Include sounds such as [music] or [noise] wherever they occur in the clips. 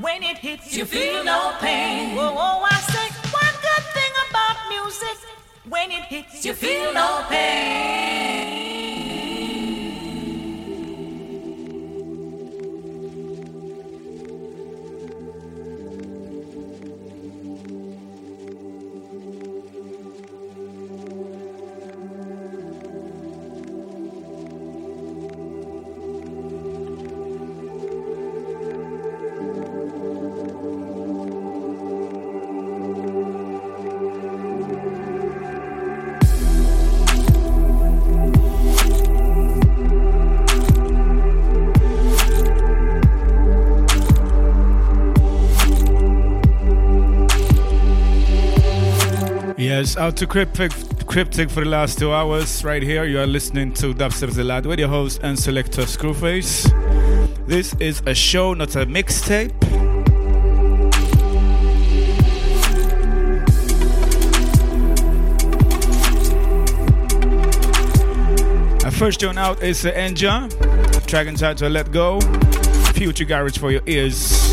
When it hits, you feel no pain. Whoa, oh, oh, whoa, I say one good thing about music. When it hits, you feel no pain. Yes, out to Cryptic, Cryptic for the last two hours. Right here, you are listening to Dubstep Zelad with your host and selector Screwface. This is a show, not a mixtape. Our first tune out is uh, Enja, track entitled Let Go. Future garage for your ears.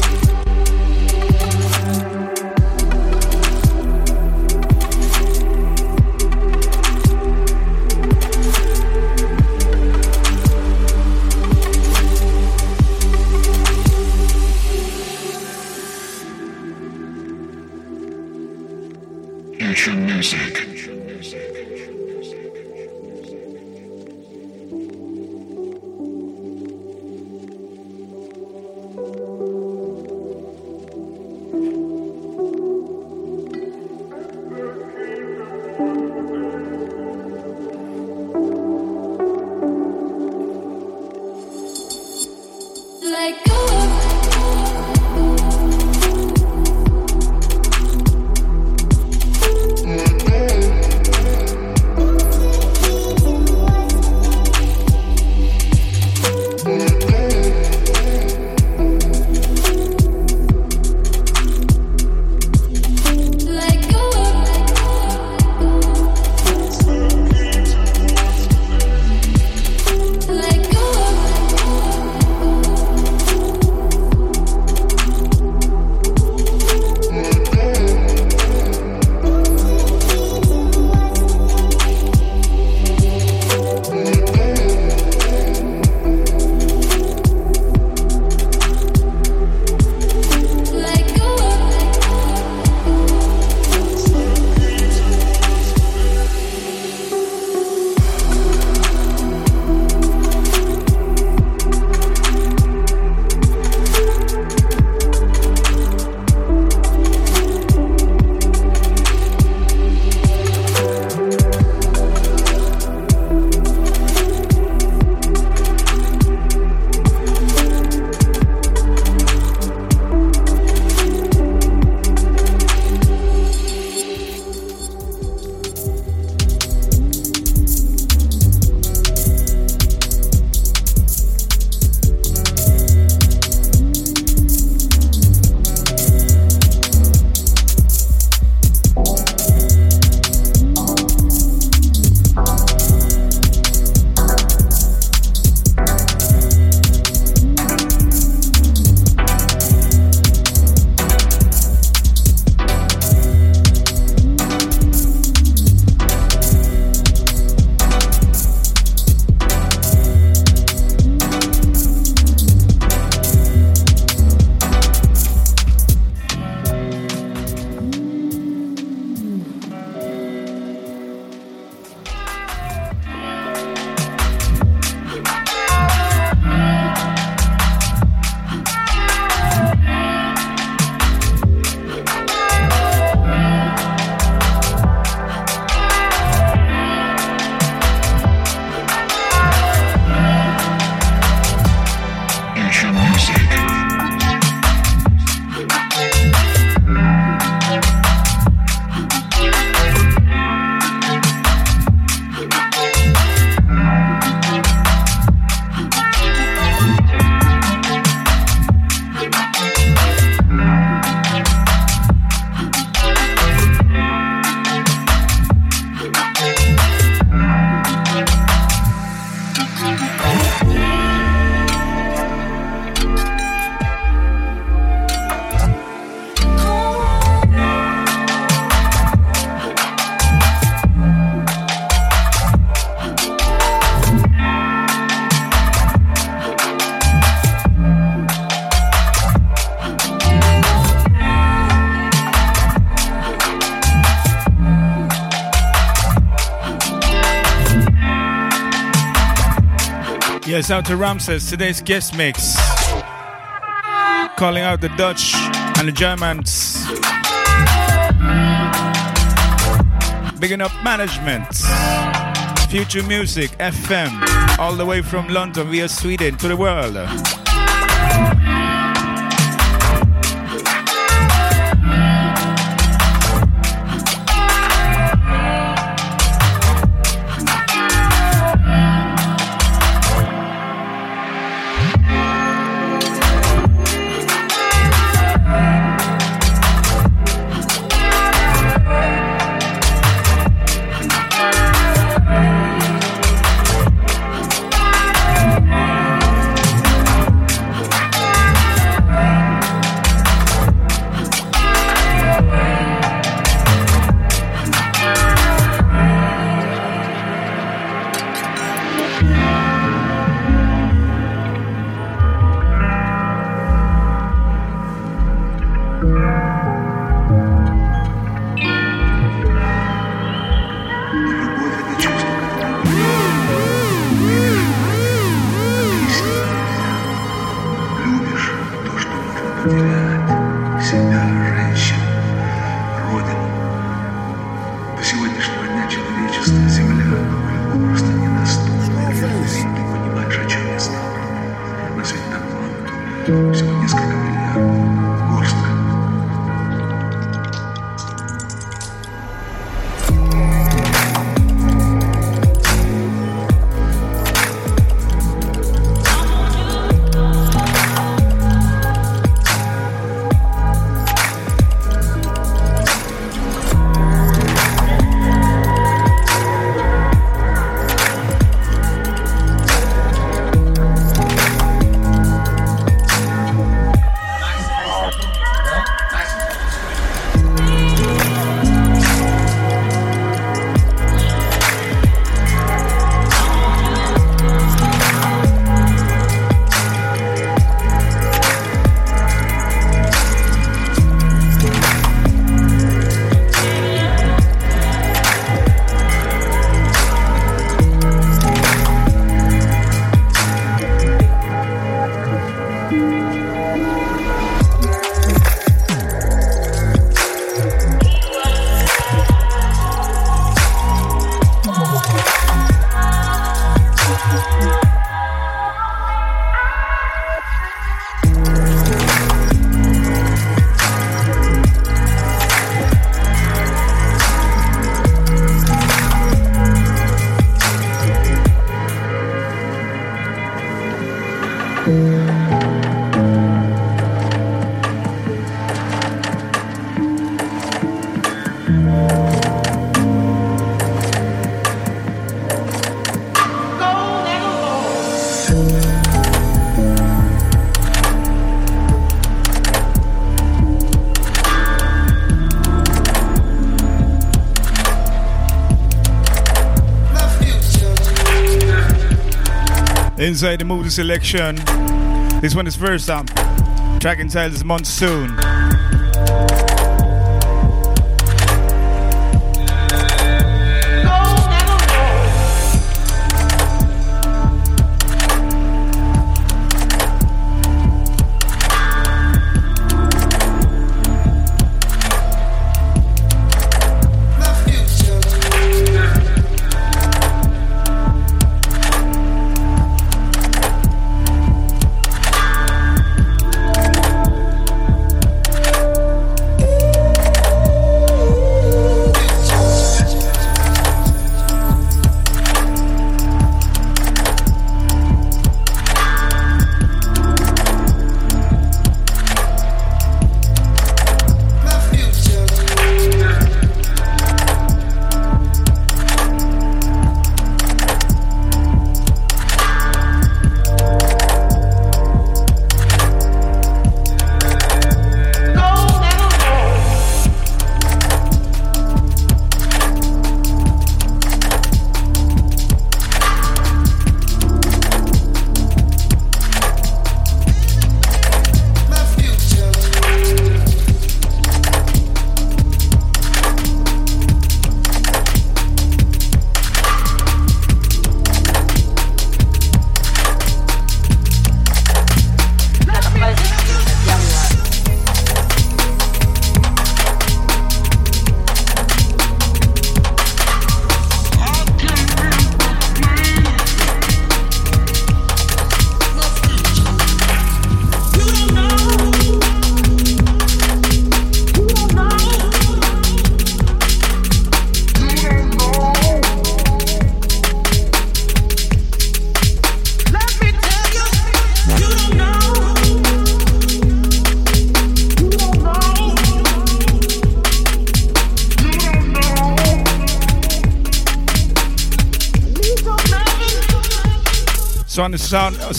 Yes, out to Ramses, today's guest mix. Calling out the Dutch and the Germans. Bigging up management. Future Music FM, all the way from London via Sweden to the world. Inside the movie selection. This one is first up. Track entitled is Monsoon.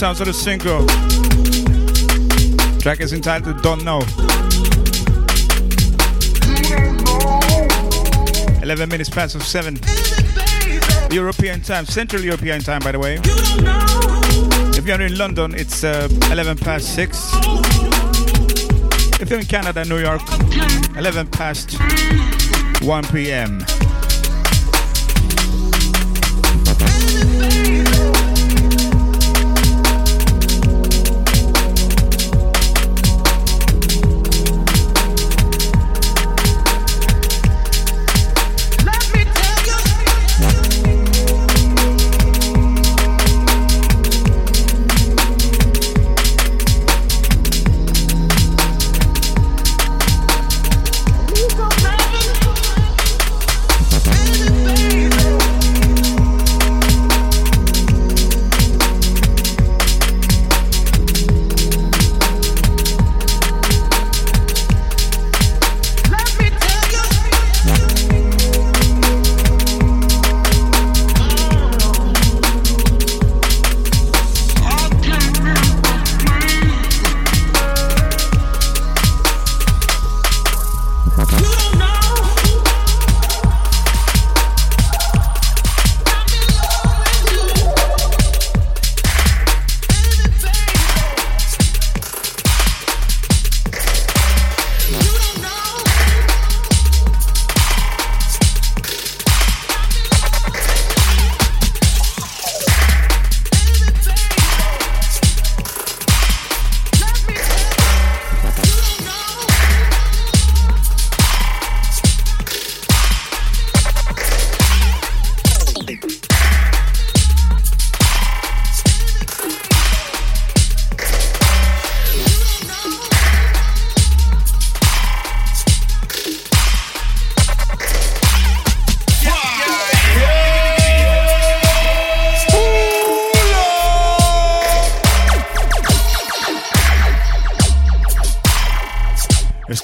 Sounds of the Synkro. Track is entitled Don't Know. 11 minutes past of 7. European time, Central European time, by the way. If you're in London, it's uh, 11 past 6. If you're in Canada, New York, 11 past 1 p.m.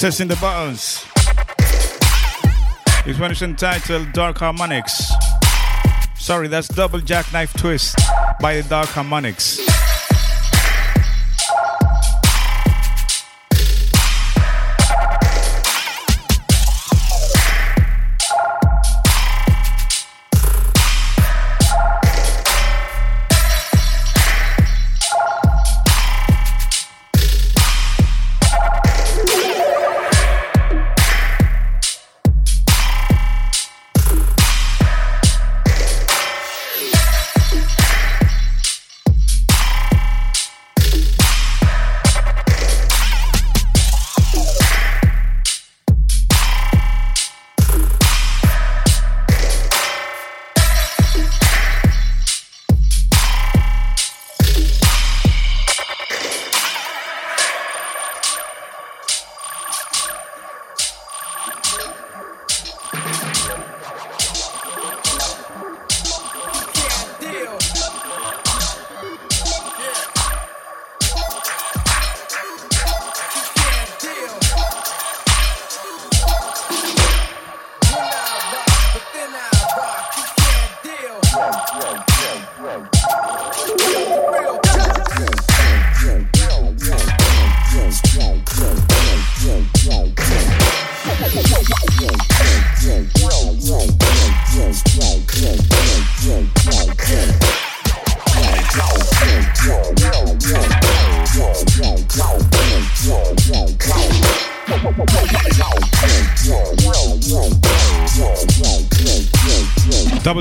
testing the buttons. Is entitled Dark Harmonics. Sorry, that's Double Jackknife Twist by the Dark Harmonics.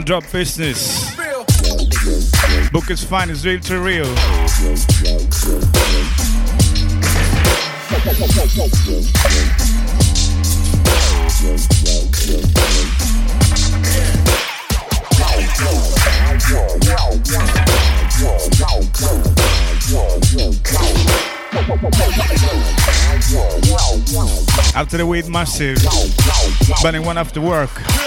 Drop business. Book is fine, it's real to real. After the weed massive, burning one after work.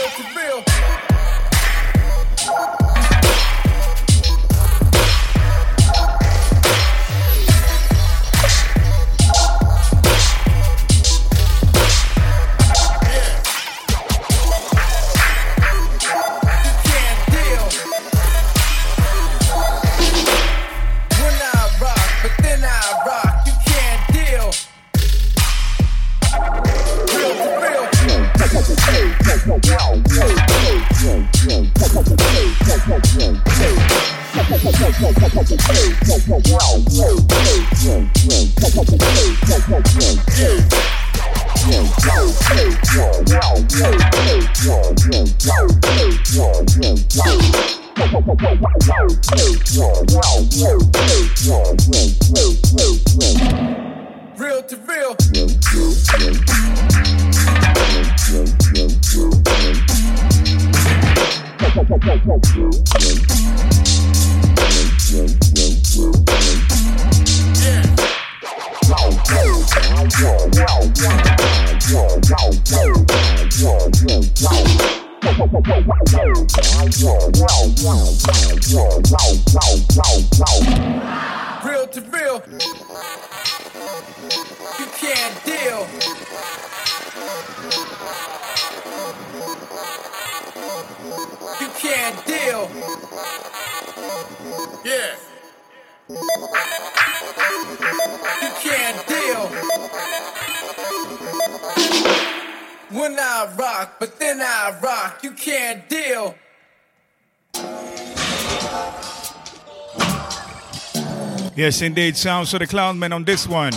Yes, indeed. Sounds for the clown Clownman on this one.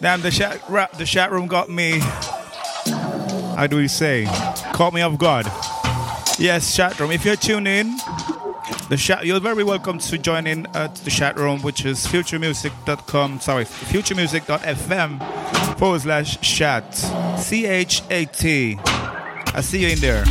Damn, the chat, the chat room got me. How do we say? Caught me off guard. Yes, chat room. If you're tuning in, the chat, you're very welcome to join in at the chat room, which is futuremusic.com. Sorry, futuremusic.fm forward slash chat. C H A T. I see you in there.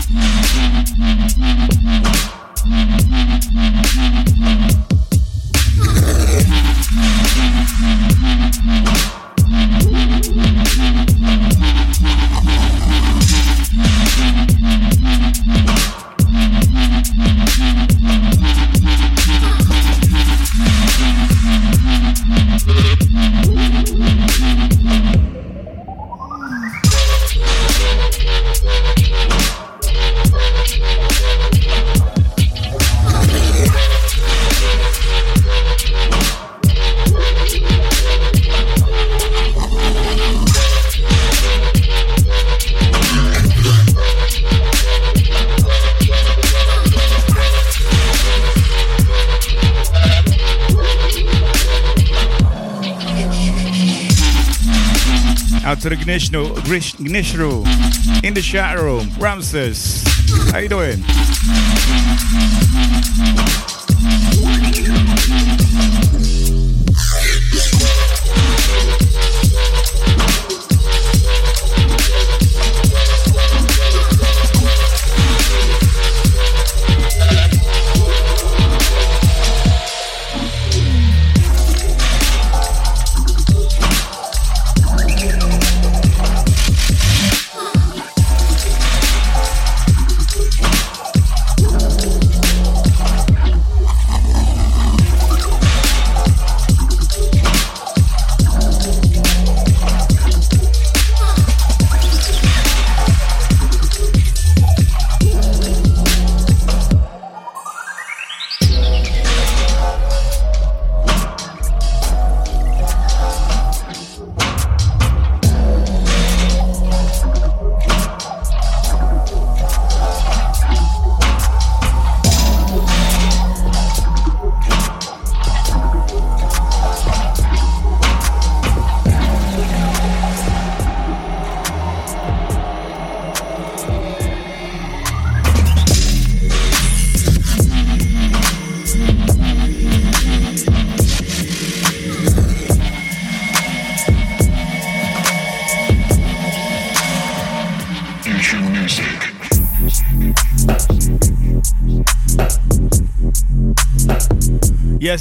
To the Gnishnu, Gnishru in the chat room. Ramses, how you doing?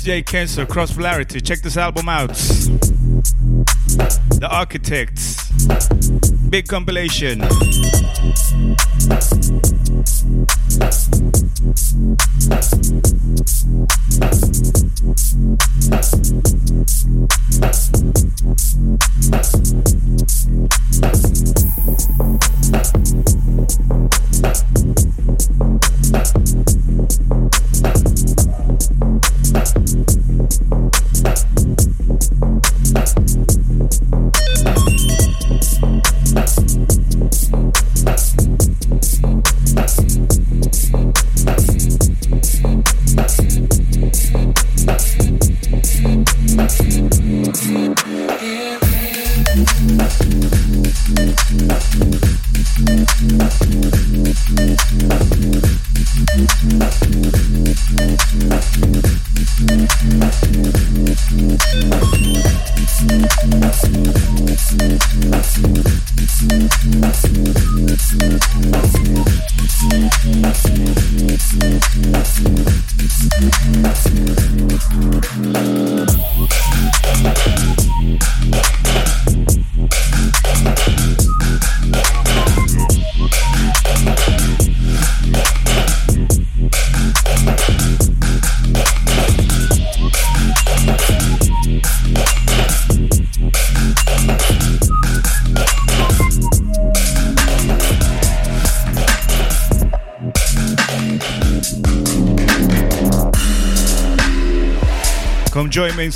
SJ Cancer, Cross Polarity. Check this album out. The Architects. Big compilation.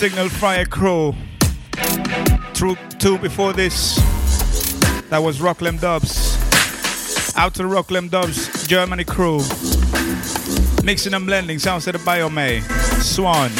Signal Fire crew. Through two before this, that was Rocklem Dubs. Out to Rocklem Dubs Germany crew. Mixing and blending sounds of the Biomay. Swan.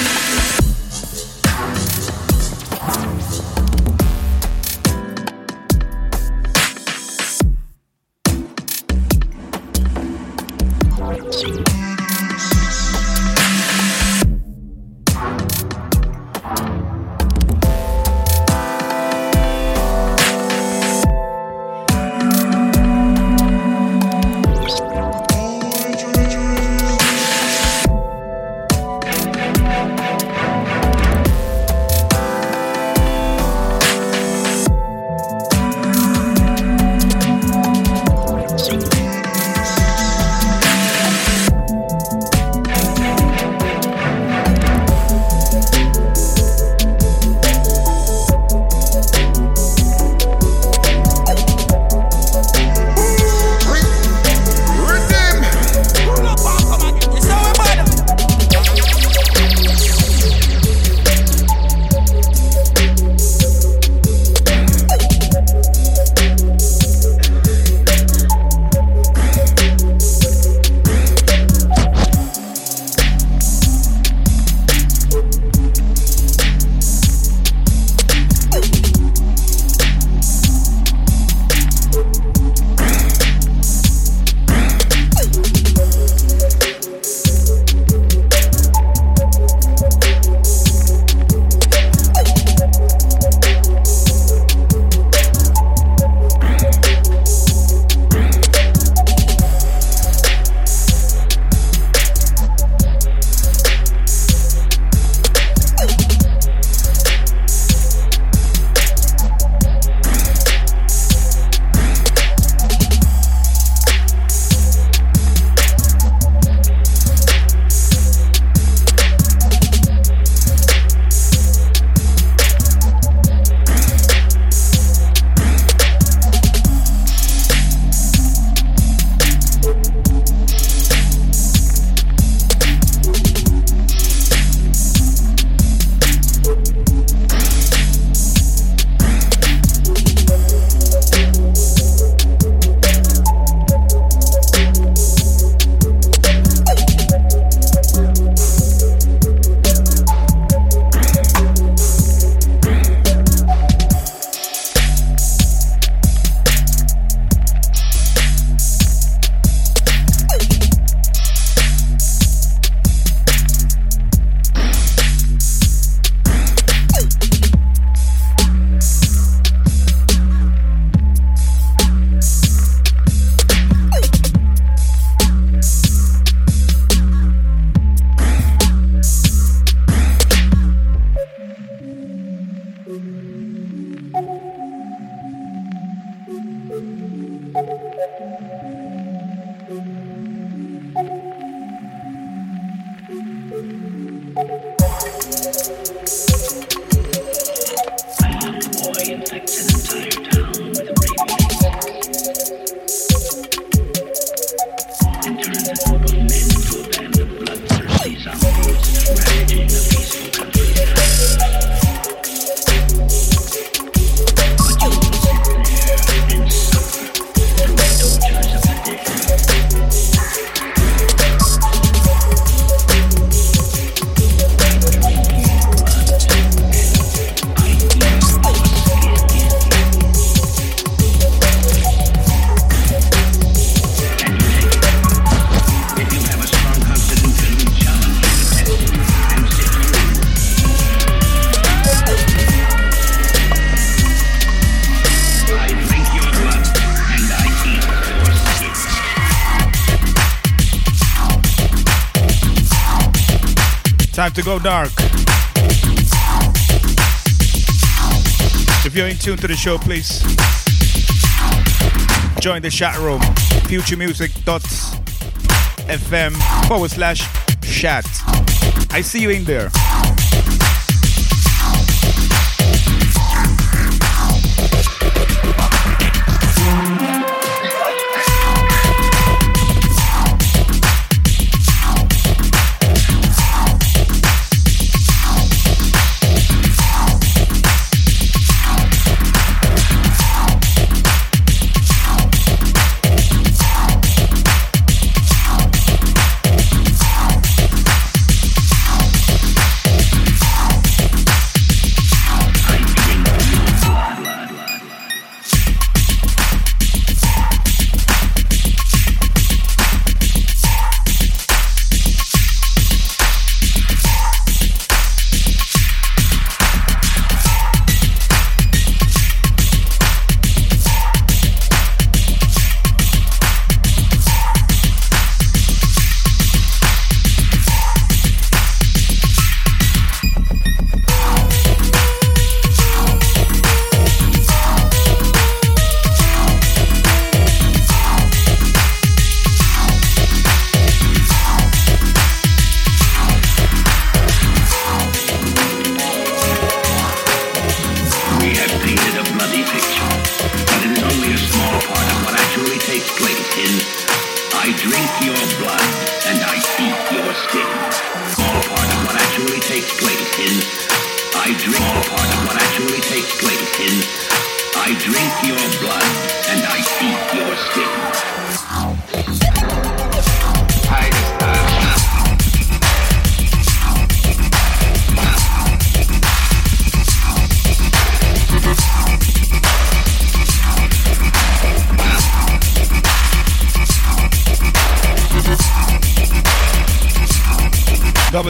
To go dark. If you're in tune to the show, please join the chat room. Futuremusic.fm forward slash chat. I see you in there.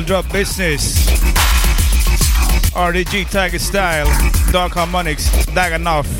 Drop Business. RDG Tiger Style. Dark Harmonics. Daganov.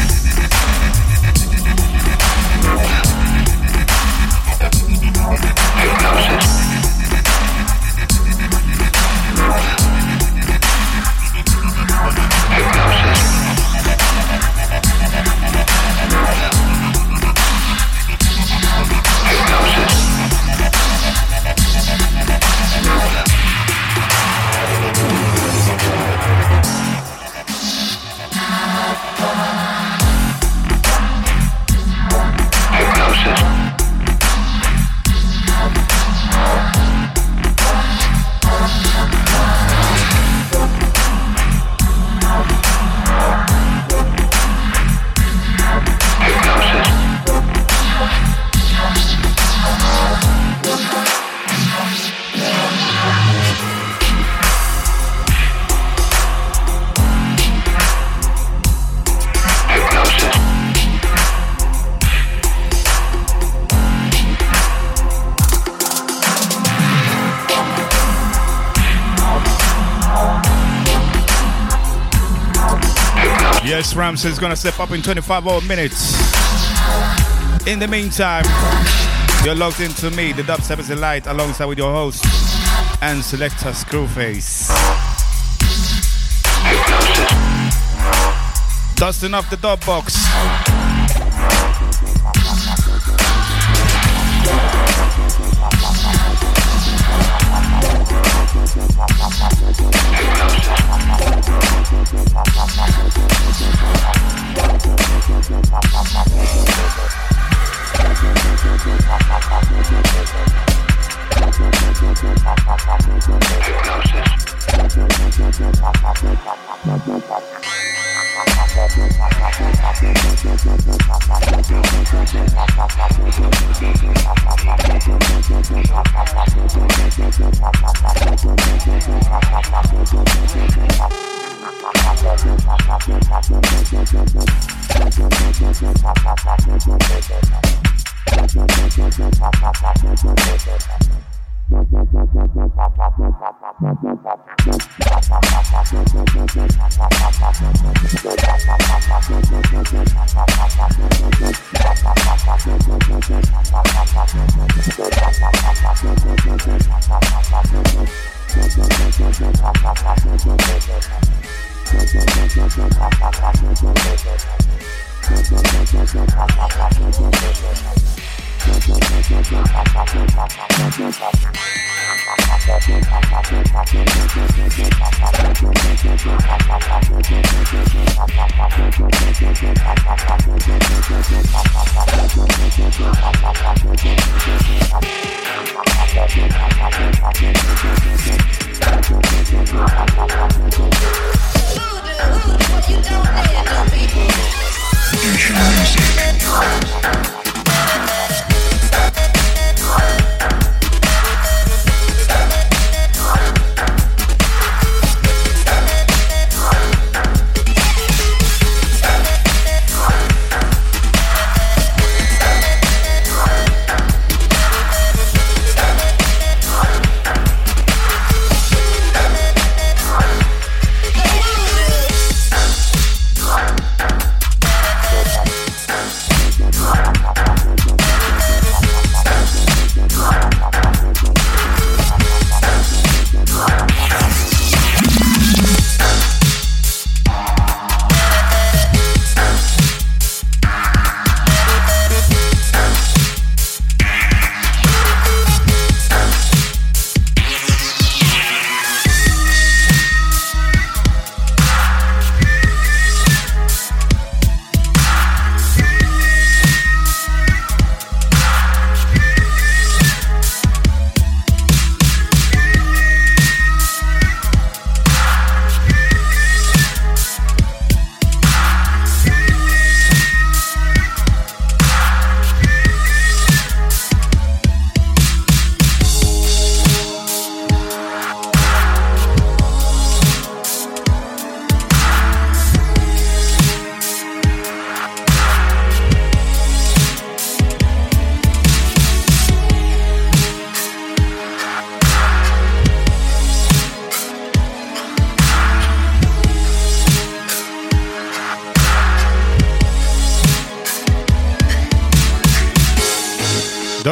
Yes, is gonna step up in 25 more minutes. In the meantime, you're logged into me, the Dubstep is light, alongside with your host and selector Screwface. Dusting off the dub box.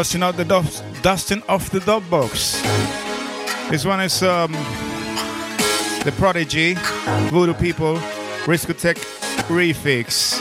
Dusting out the dust, dusting off the dub box. This one is um, the Prodigy, Voodoo People, Riskotech Refix.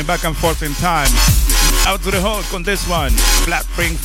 Going back and forth in time. Out to the Hulk on this one. Flat Spring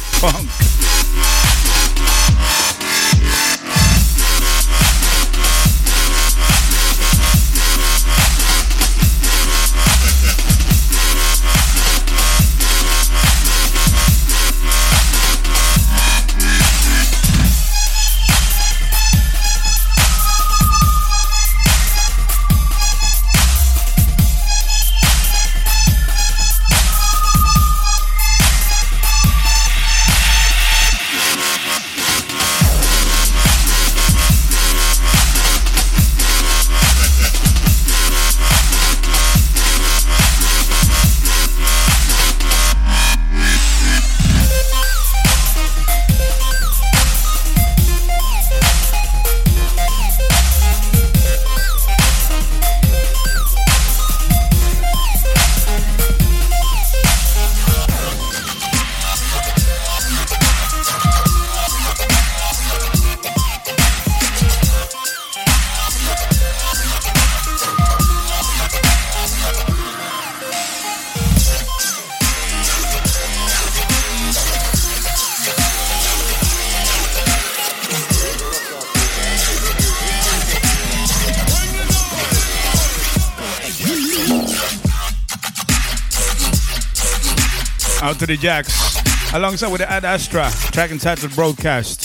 Funk. to the Jacks, alongside with the Ad Astra, track entitled Broadcast.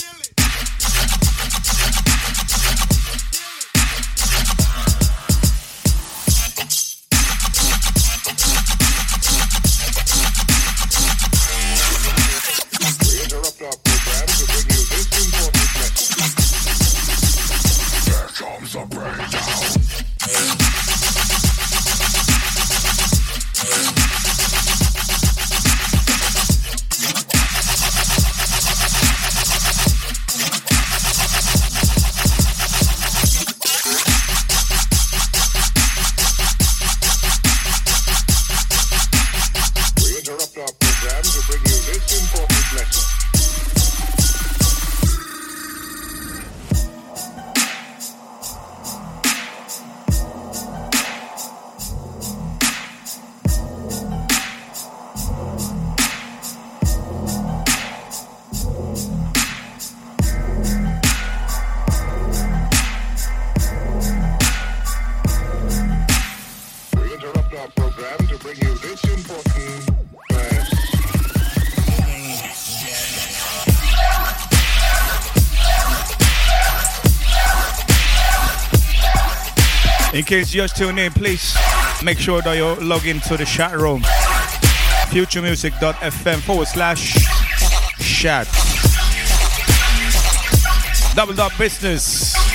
Case you're just tuning in, please make sure that you log into the chat room. Futuremusic.fm forward slash chat. Double dot business.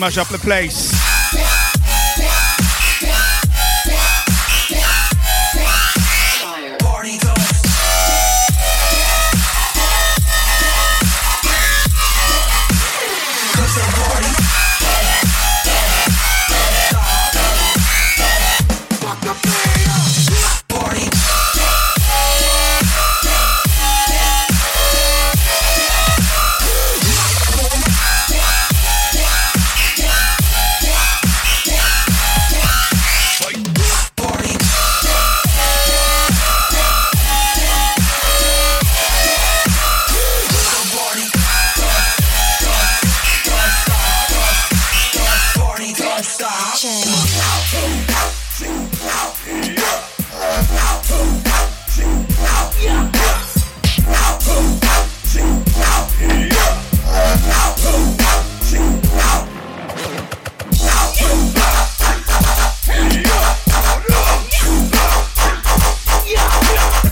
Smash up the place.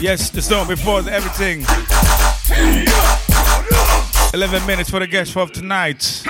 Yes, the song before everything. 11 minutes for the guest for tonight.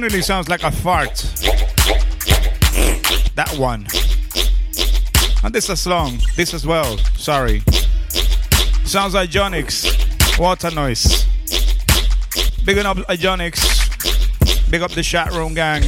Generally sounds like a fart. That one. And this is song. This as well. Sorry. Sounds like Jonix. Water noise. Big up Jonix. Big up the chat room gang.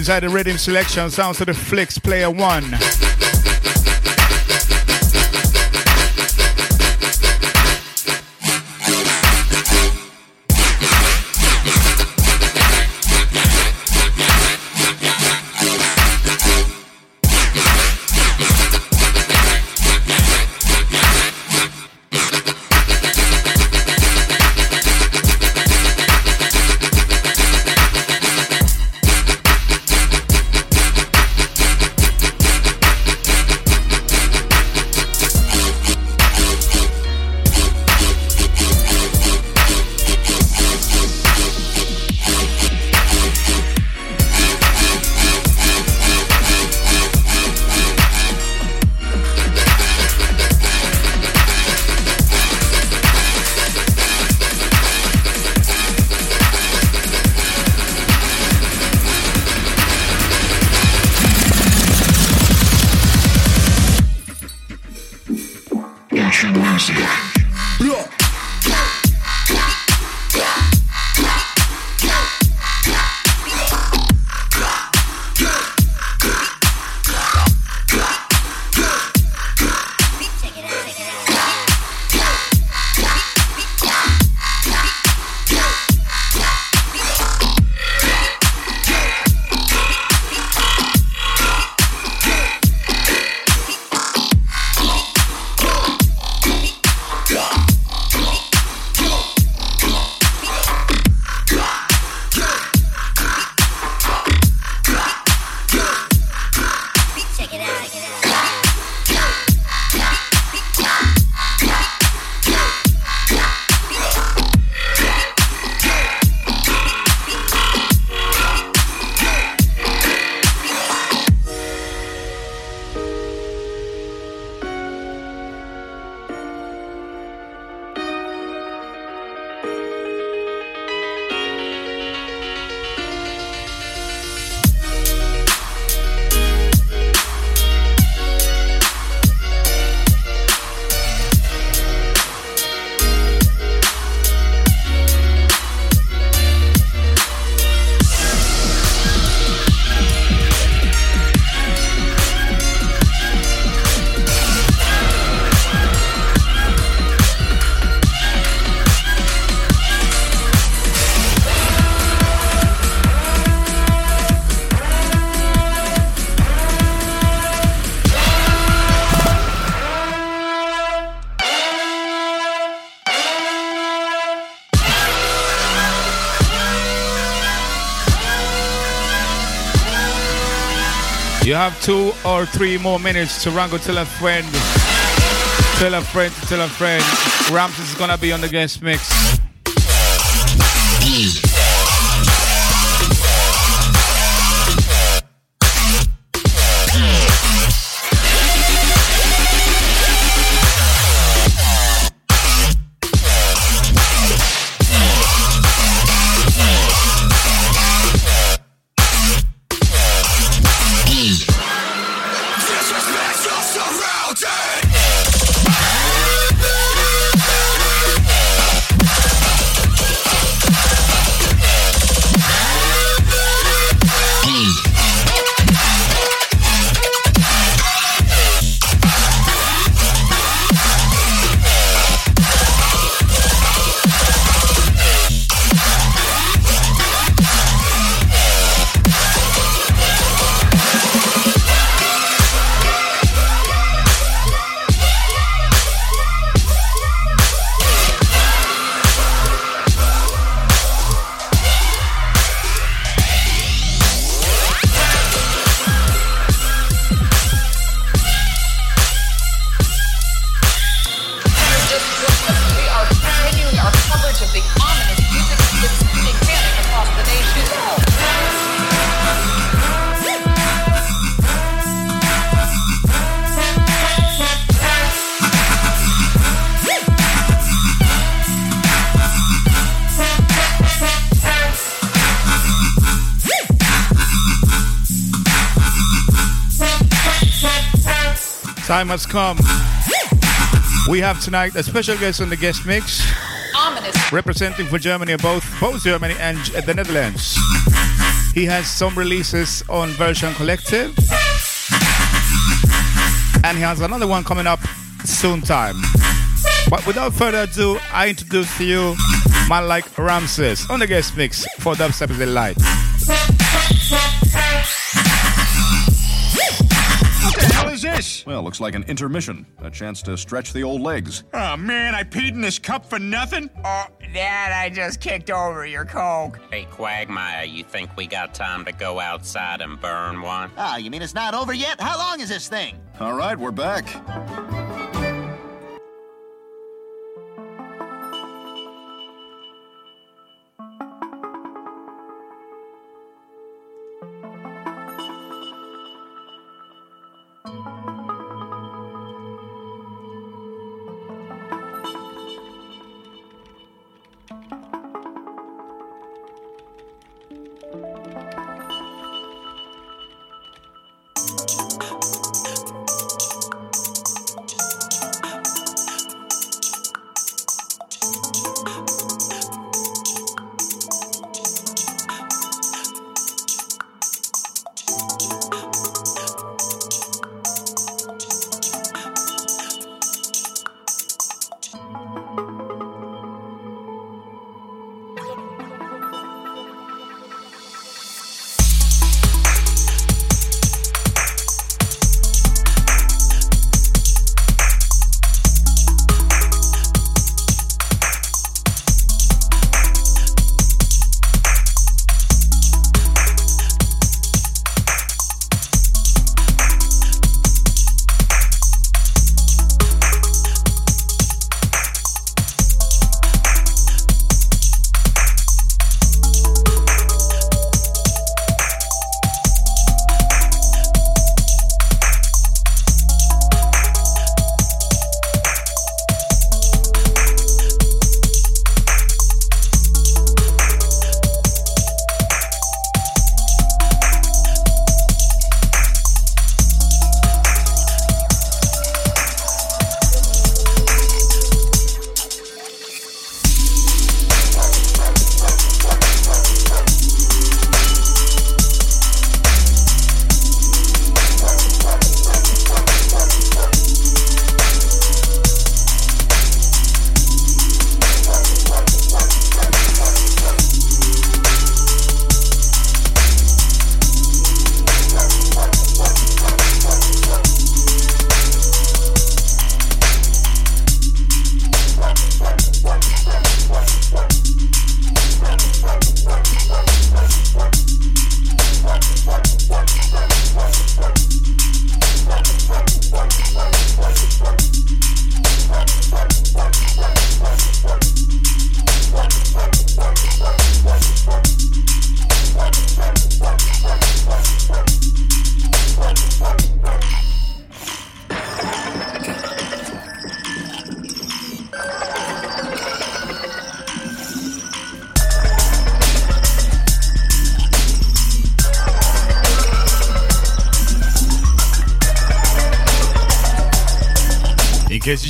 Inside the rhythm selection, sounds to the Flicks Player One. Two or three more minutes to Rango tell a friend. Tell a friend tell a friend. Ramps is gonna be on the guest mix. Time has come. We have tonight a special guest on the guest mix. Ominous. Representing for Germany, both both Germany and the Netherlands. He has some releases on Version Collective. And he has another one coming up soon time. But without further ado, I introduce to you man like Ramses on the guest mix for Dubstep is a Light. This? Well, looks like an intermission. A chance to stretch the old legs. Oh, man, I peed in this cup for nothing? Oh, Dad, I just kicked over your Coke. Hey, Quagmire, you think we got time to go outside and burn one? Ah, you mean it's not over yet? How long is this thing? All right, we're back.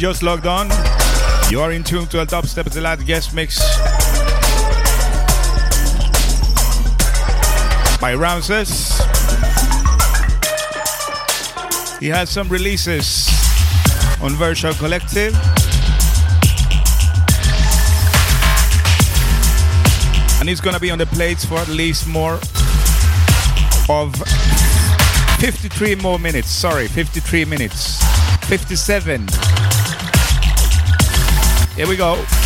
Just logged on, you are in tune to a dubstep light guest mix by Ramses. He has some releases on Virtual Collective. And he's gonna be on the plates for at least more of 53 more minutes. Sorry, 53 minutes. 57. Here we go.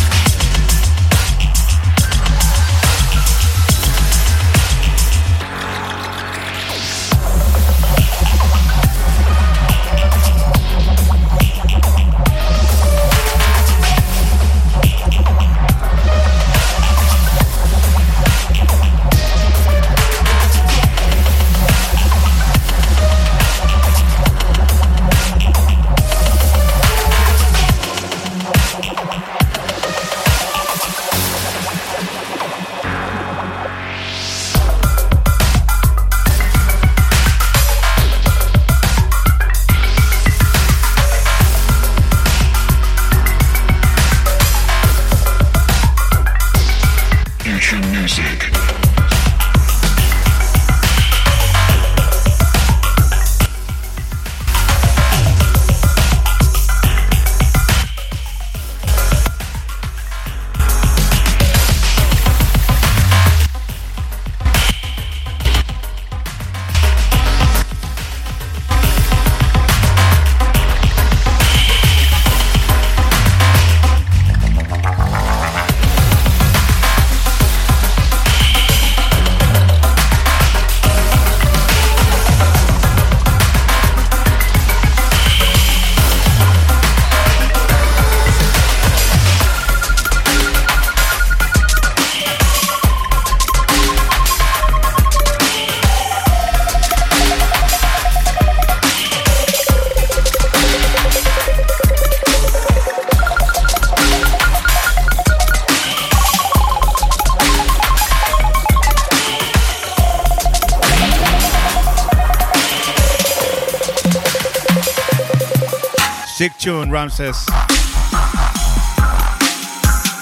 Tune, Ramses.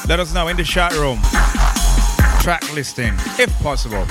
Let us know in the chat room. Track listing, if possible.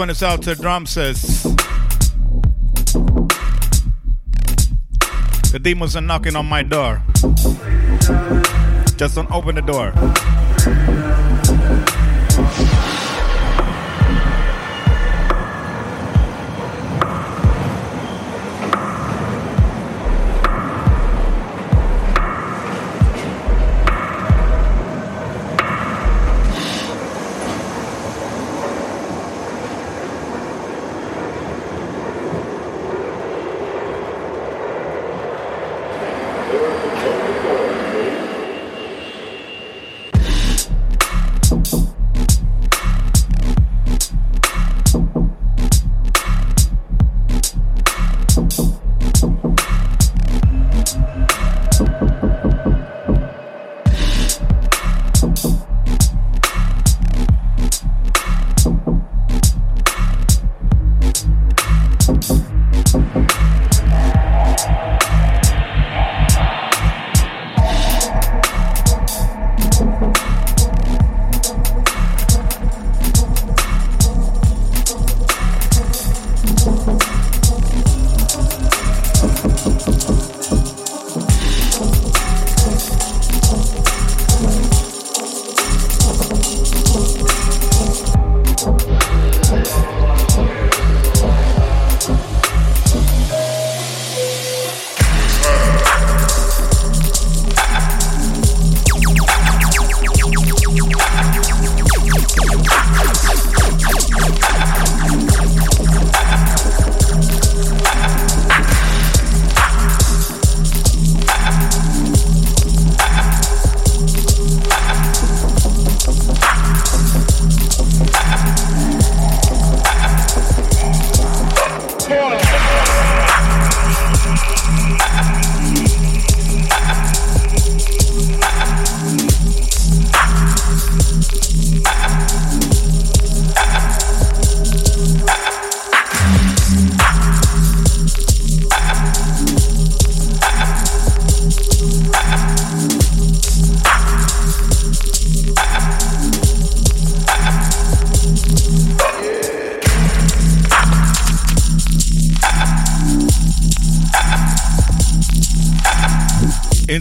One is out to Ramses. The demons are knocking on my door. Just don't open the door.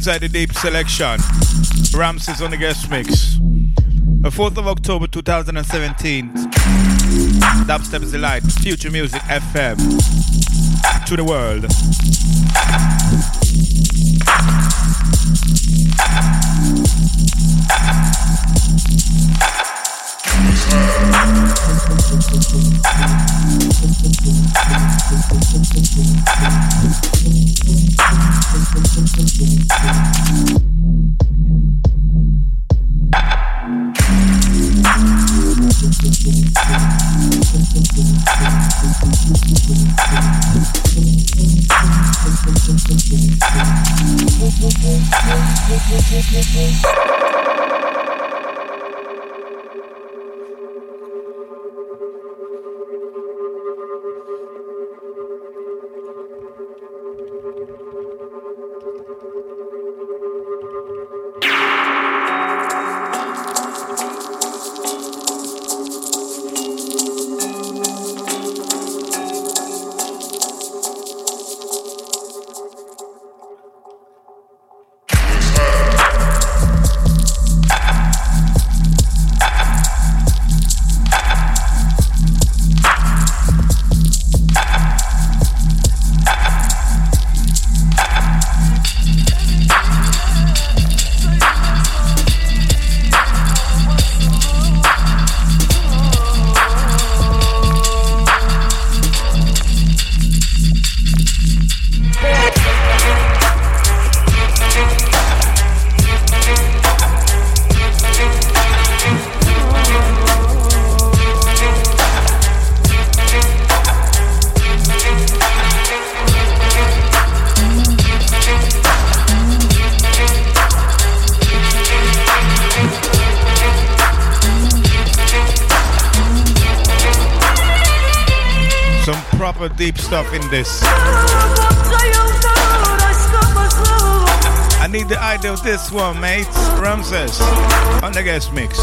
Inside the deep selection. Ramses on the guest mix. The 4th of October 2017. Dubstep is the light. Future Music FM. To the world. Deep stuff in this. I need the idea of this one, mate. Ramses on the guest mix.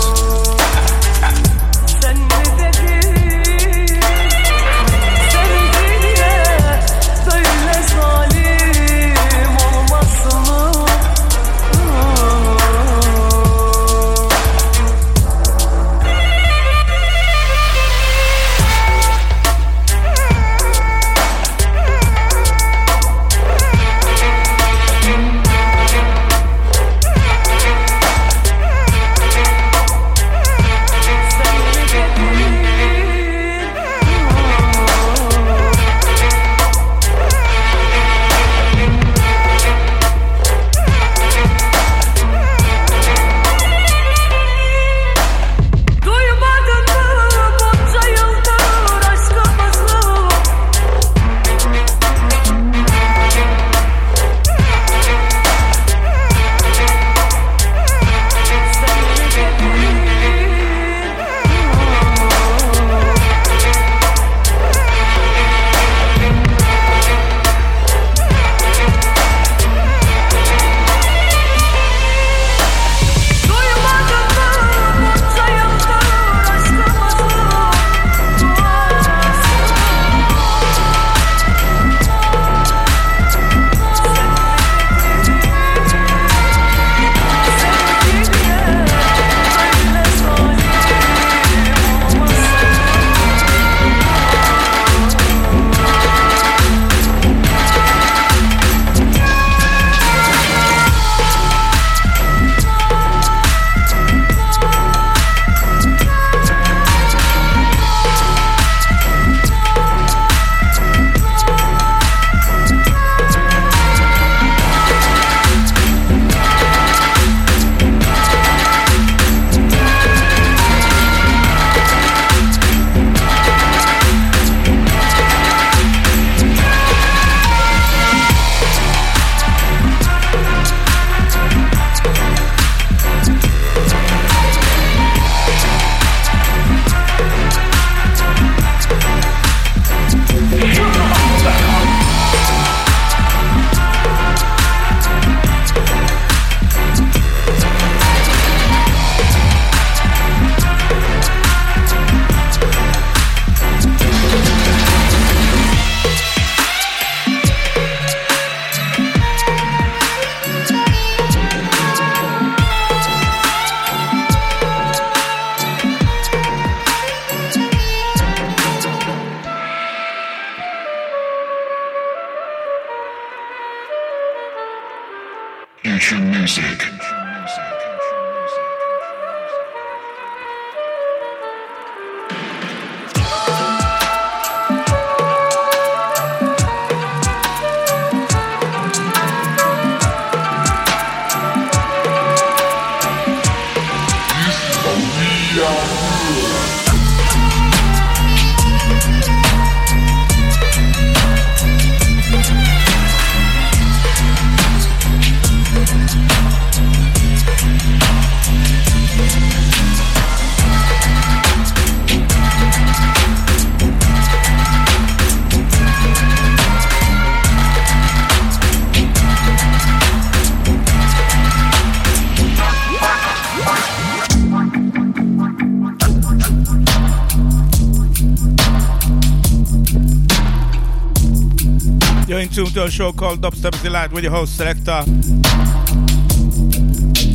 To a show called Dubstep Delight with your host, Selector.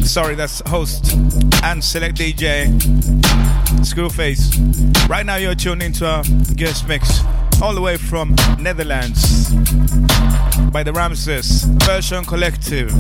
Sorry, that's host and select DJ, Screwface. Right now, you're tuned into a guest mix all the way from Netherlands by the Ramses Version Collective.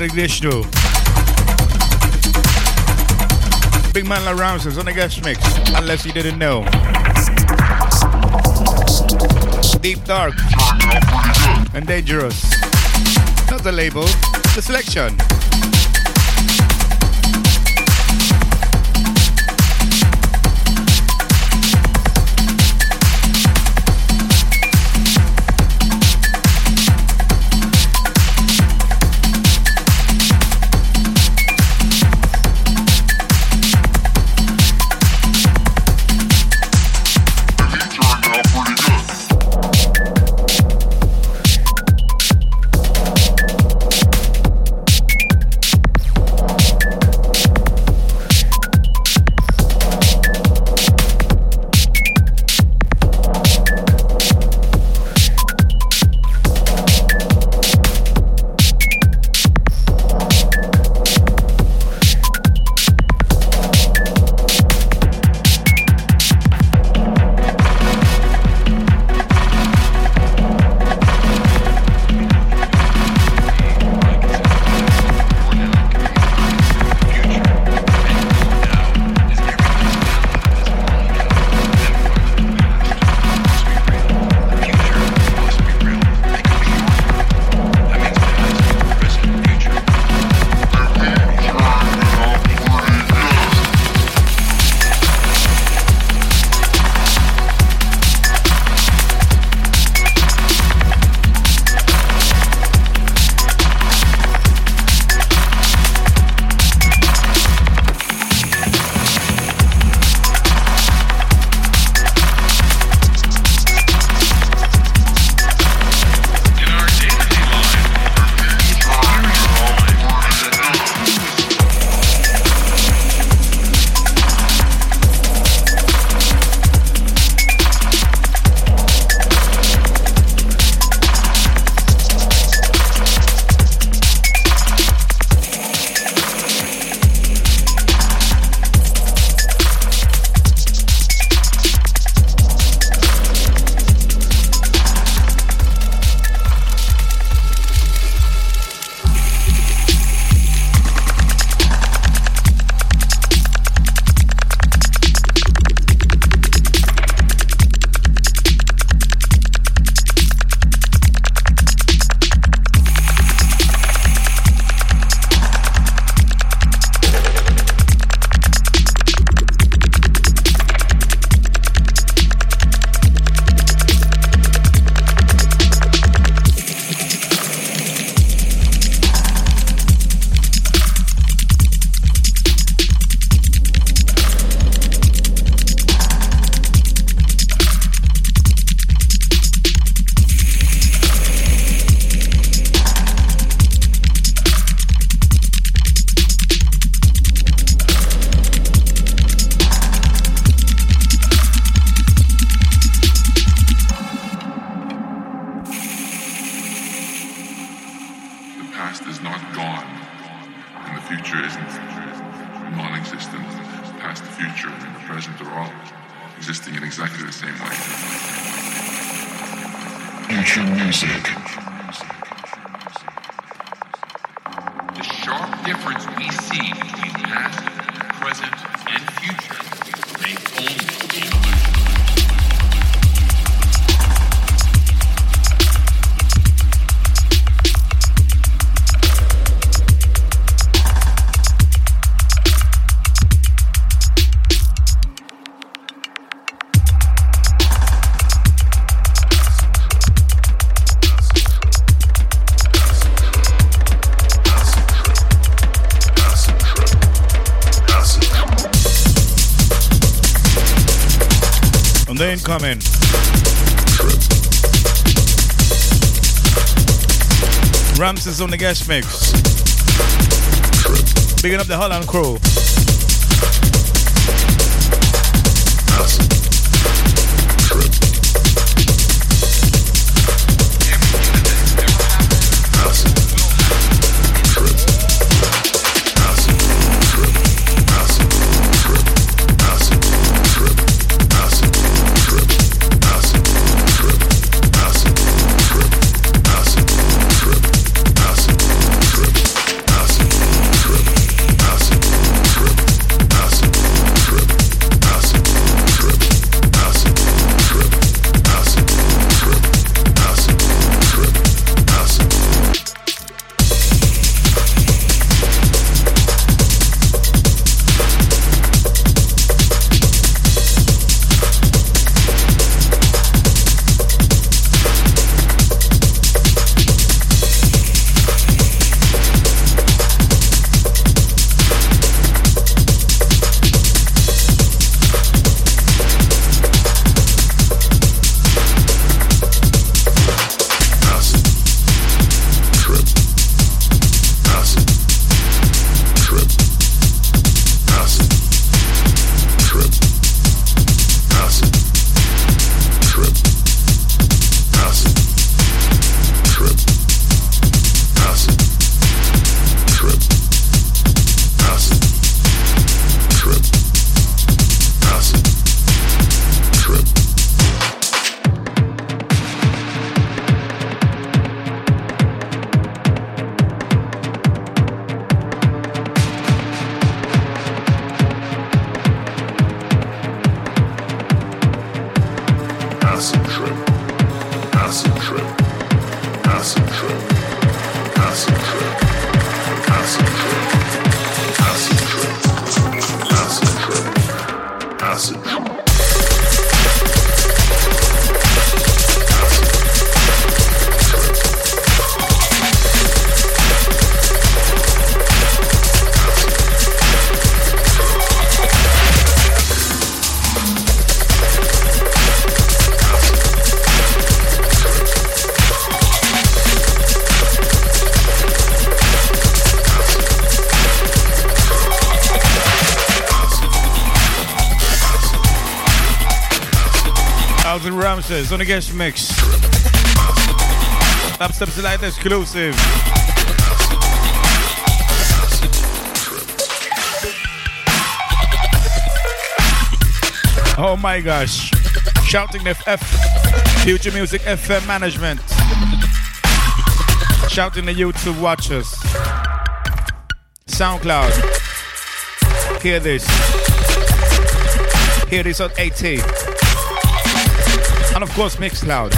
Regresno. Big man La Ramses on the guest mix, unless you didn't know. Deep Dark and Dangerous. Not the label, the selection. On the guest mix. Bigging up the Holland crew. Ramses on the guest mix. Dubstep Select exclusive. Oh my gosh. Shouting the F Future Music FM management. Shouting the YouTube watchers. SoundCloud. Hear this. Hear this on 80 and of course Mixcloud.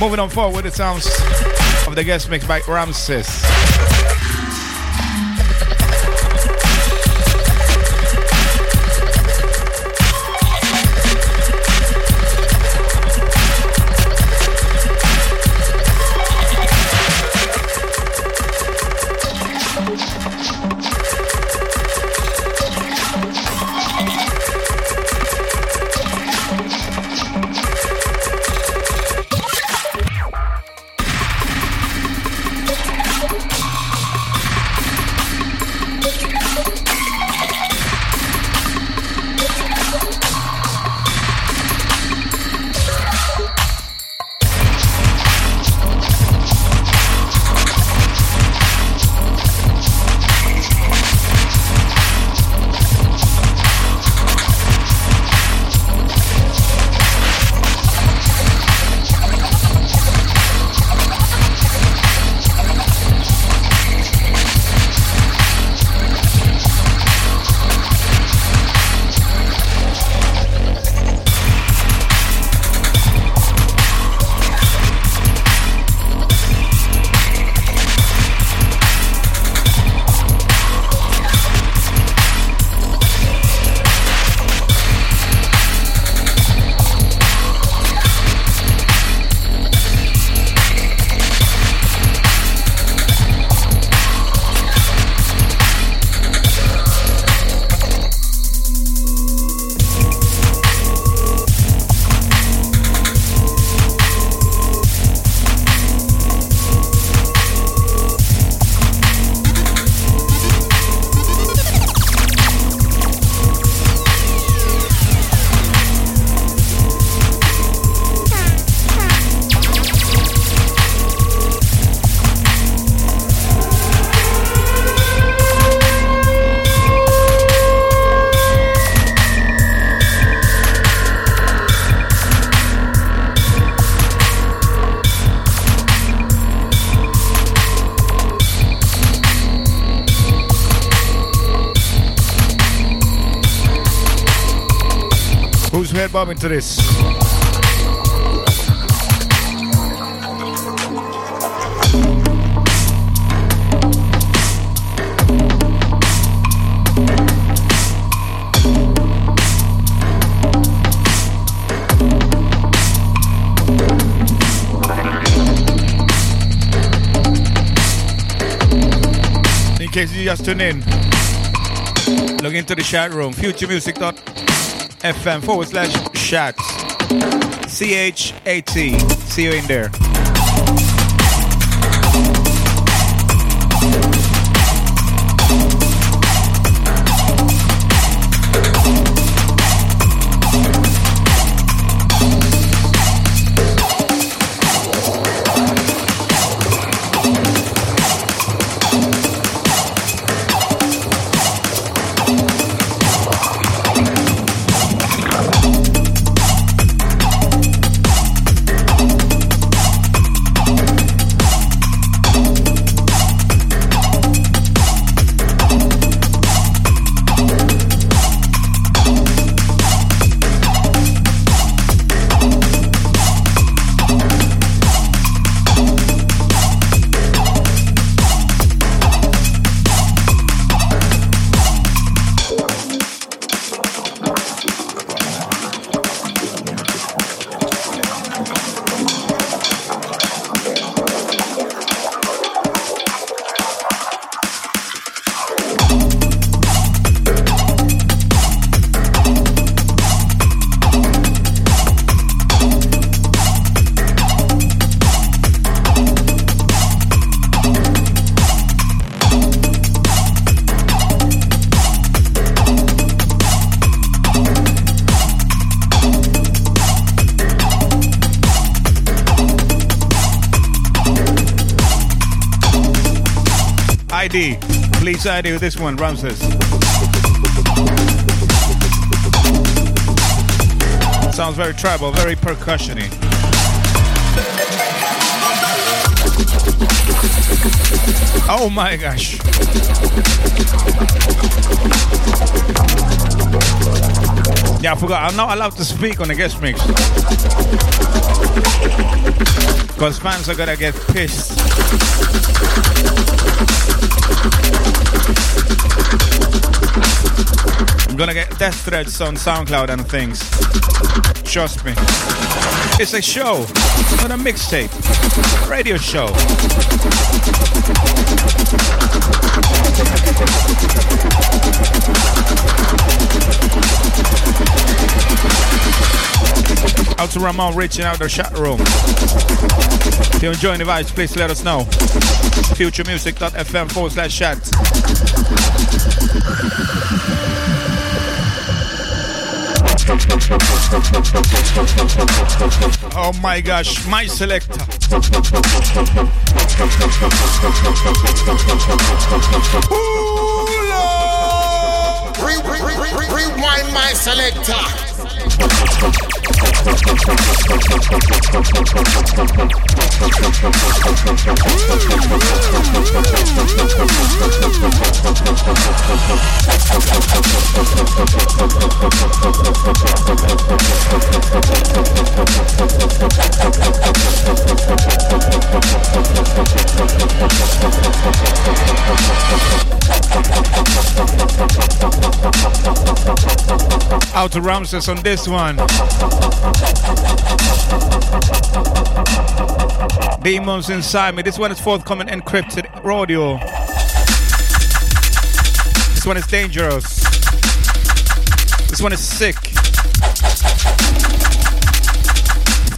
Moving on forward with the sounds of the guest mix by Ramses. Who's head bobbing to this? In case you just tune in, log into the chat room, futuremusic.fm forward slash chat. C H A T. See you in there. ID with this one, Ramses. Sounds very tribal, very percussiony. Oh my gosh. Yeah, I forgot. I'm not allowed to speak on the guest mix. Because fans are gonna get pissed. I'm gonna get death threats on SoundCloud and things. Trust me. It's a show, not a mixtape. Radio show. Out to Ramon reaching out the chat room. If you're enjoying the vibes, please let us know. Futuremusic.fm forward slash chat. Oh my gosh, my selector. Re- rewind my selector. Out to Ramses this one. Demons inside me. This one is forthcoming encrypted audio. This one is dangerous. This one is sick.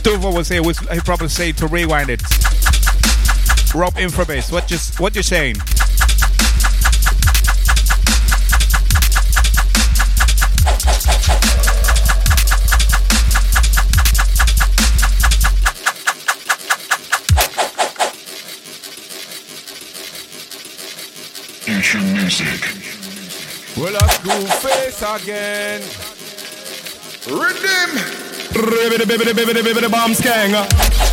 Tuvo will say, he probably say to rewind it. Rob Infrabase, what just what you saying? Future music. Well, a school face again. Rhythm. Bibbity bibbity bibbity bomb.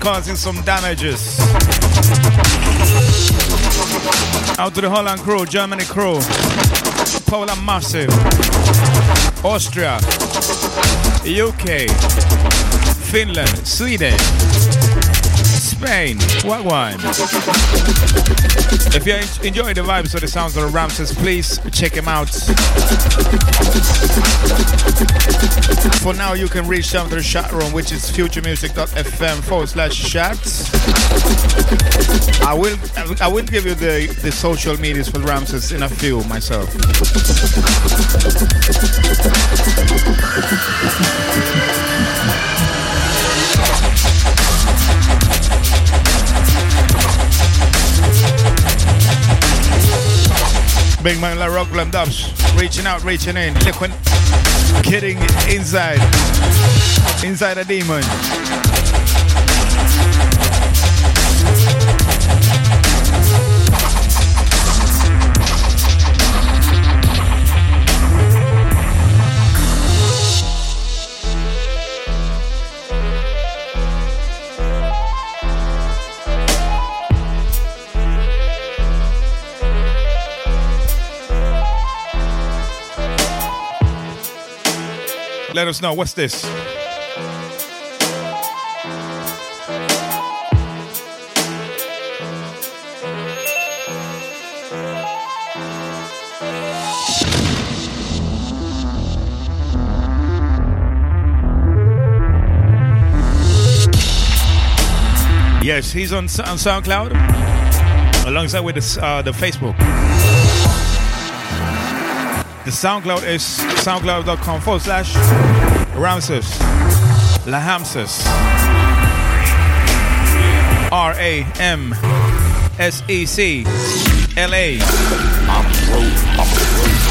Causing some damages. Out to the Holland crew, Germany crew, Poland Massive, Austria, UK, Finland, Sweden. Spain. What? If you enjoy the vibes of the sounds of the Ramses, please check him out. For now, you can reach down to the chat room, which is futuremusic.fm forward slash chat. I will I will give you the, the social medias for Ramses in a few myself. Big Man La Rock Blend Dubs. Reaching out, reaching in. Liquid. Kidding inside. Inside a demon. Let us know. What's this? Yes, he's on, on SoundCloud alongside with the, uh, the Facebook. The SoundCloud is soundcloud.com forward slash Ramses Lahamses R A M S E C L A. I'm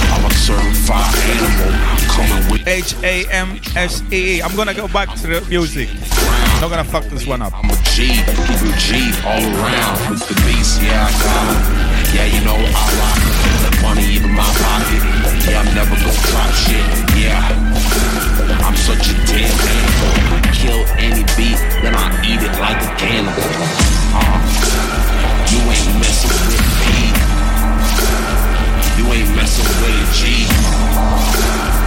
I'm a certified animal coming with H A M S E E. I'm gonna go back to the music. Not gonna fuck this one up. I'm a G, keep a G all around with the beast. Yeah, I got him. Yeah, you know I rock money in my pocket. Yeah, I'm never gonna drop shit. Yeah, I'm such a damn animal. Kill any beat, then I eat it like a cannibal. Uh, you ain't messing with me. You ain't messing with a G.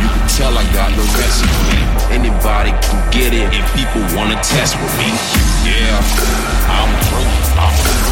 You can tell I got the recipe. Anybody can get it if people wanna test with me. Yeah, I'm through. I'm, a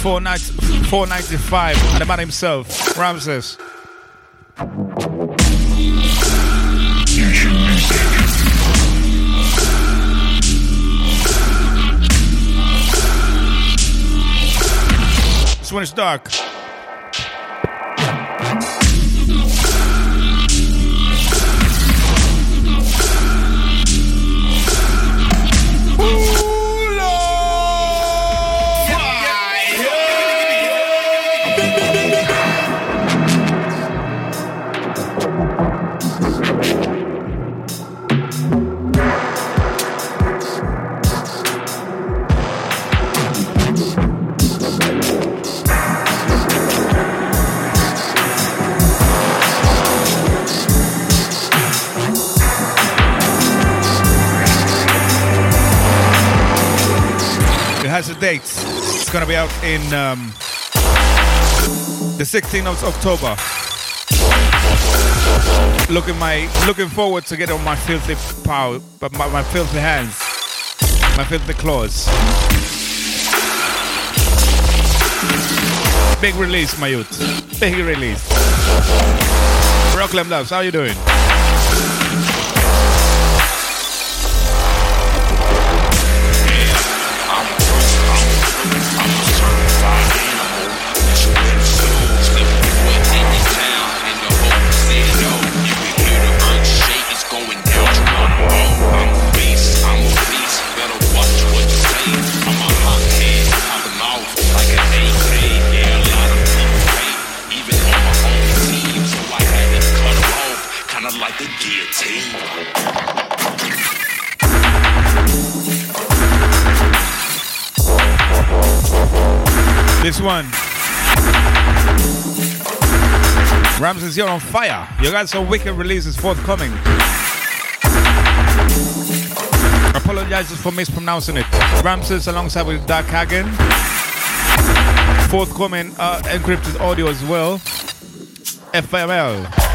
495 and the man himself, Ramses. This one is dark. Be out in um, the 16th of October. Looking my looking forward to get on my filthy power, but my, my filthy hands, my filthy claws. Big release, my youth. Big release. Rockland Loves, how you doing? This one. Ramses, you're on fire. You got some wicked releases forthcoming. Apologizes for mispronouncing it. Ramses alongside with Dark Hagen. Forthcoming uh, encrypted audio as well. FML.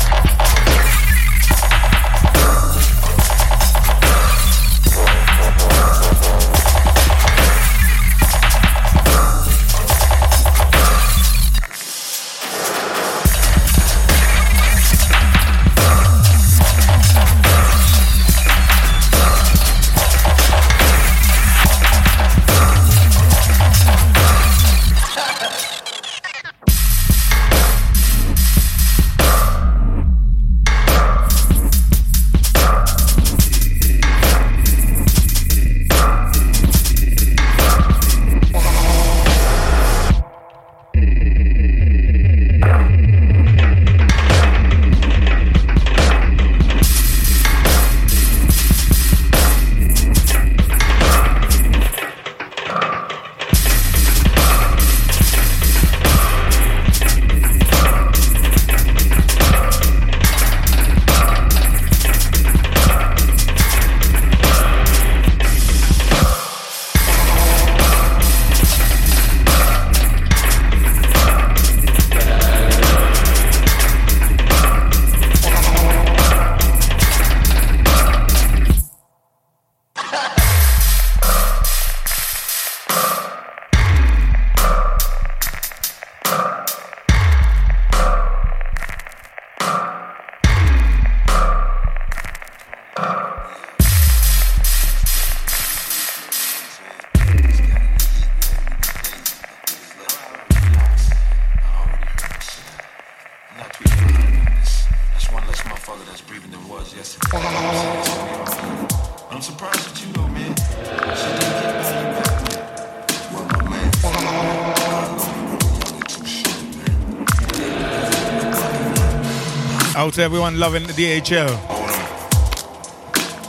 To everyone loving the DHL.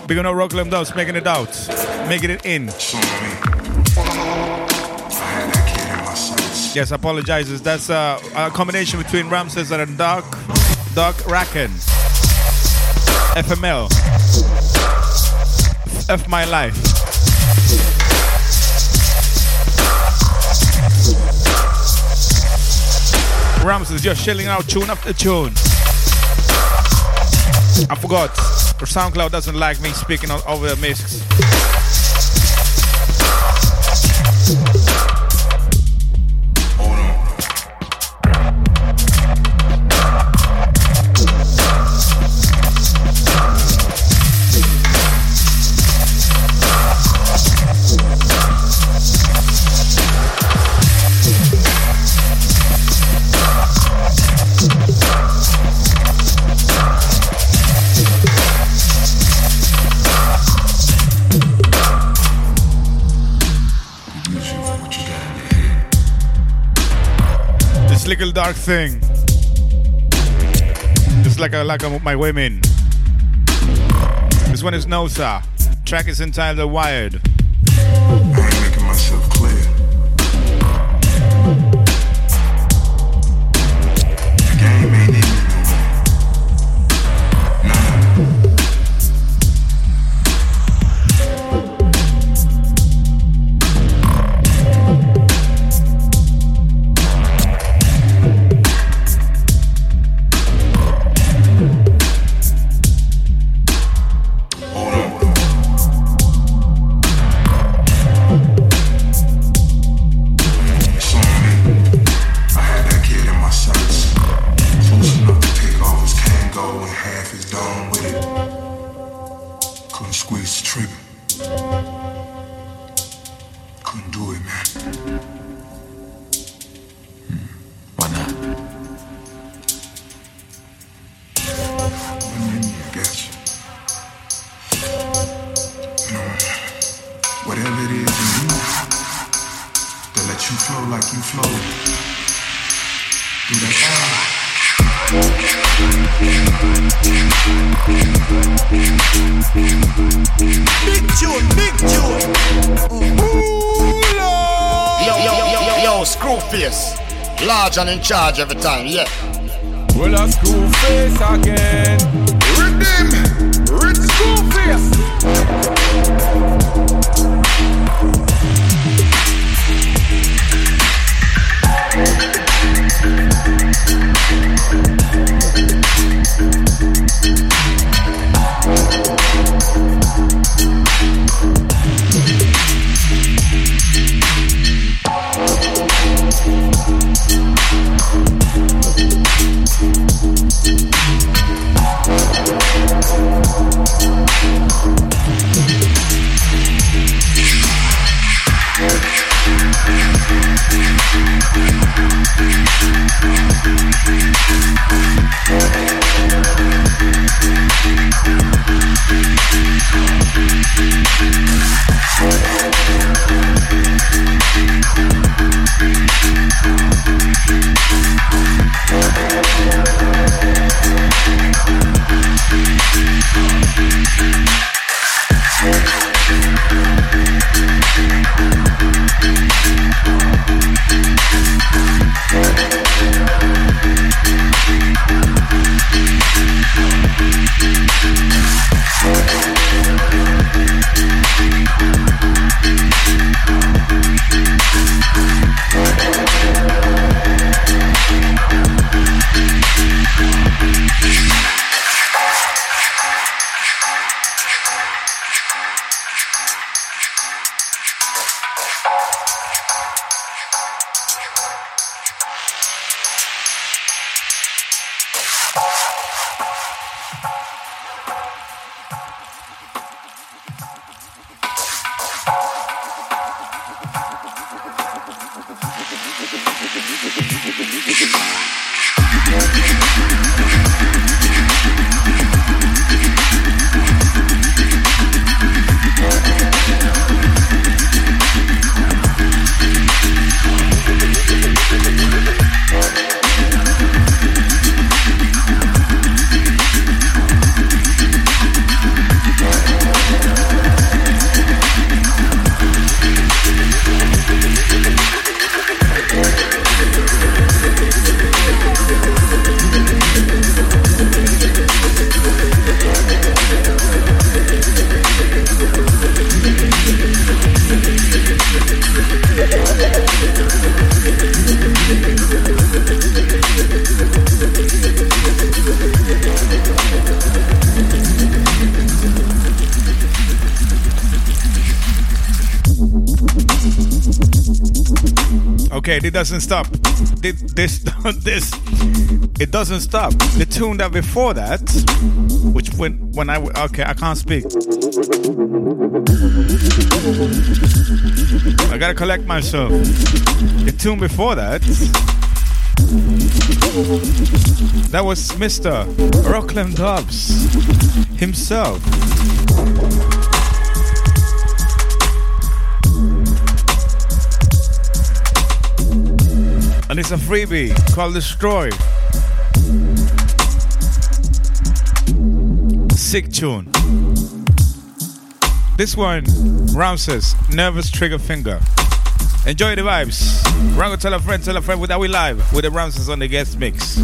We're gonna rock them doubts, making it out, making it in. Yes, apologizes. That's uh, a combination between Ramses and Dark, Dark Racken. FML. F my life. Ramses just chilling out tune after tune. I forgot. SoundCloud doesn't like me speaking over the mix. Little dark thing. Just like I like my women. This one is Nosa. Track is entitled Wired. Charge every time, yeah. This, [laughs] this, it doesn't stop. The tune that before that, which when when I okay, I can't speak. I gotta collect myself. The tune before that, that was Mr. Rockland Dobbs himself. And it's a freebie called Destroy. Sick tune. This one, Ramses, Nervous Trigger Finger. Enjoy the vibes. Rango, tell a friend, tell a friend that we live with the Ramses on the guest mix.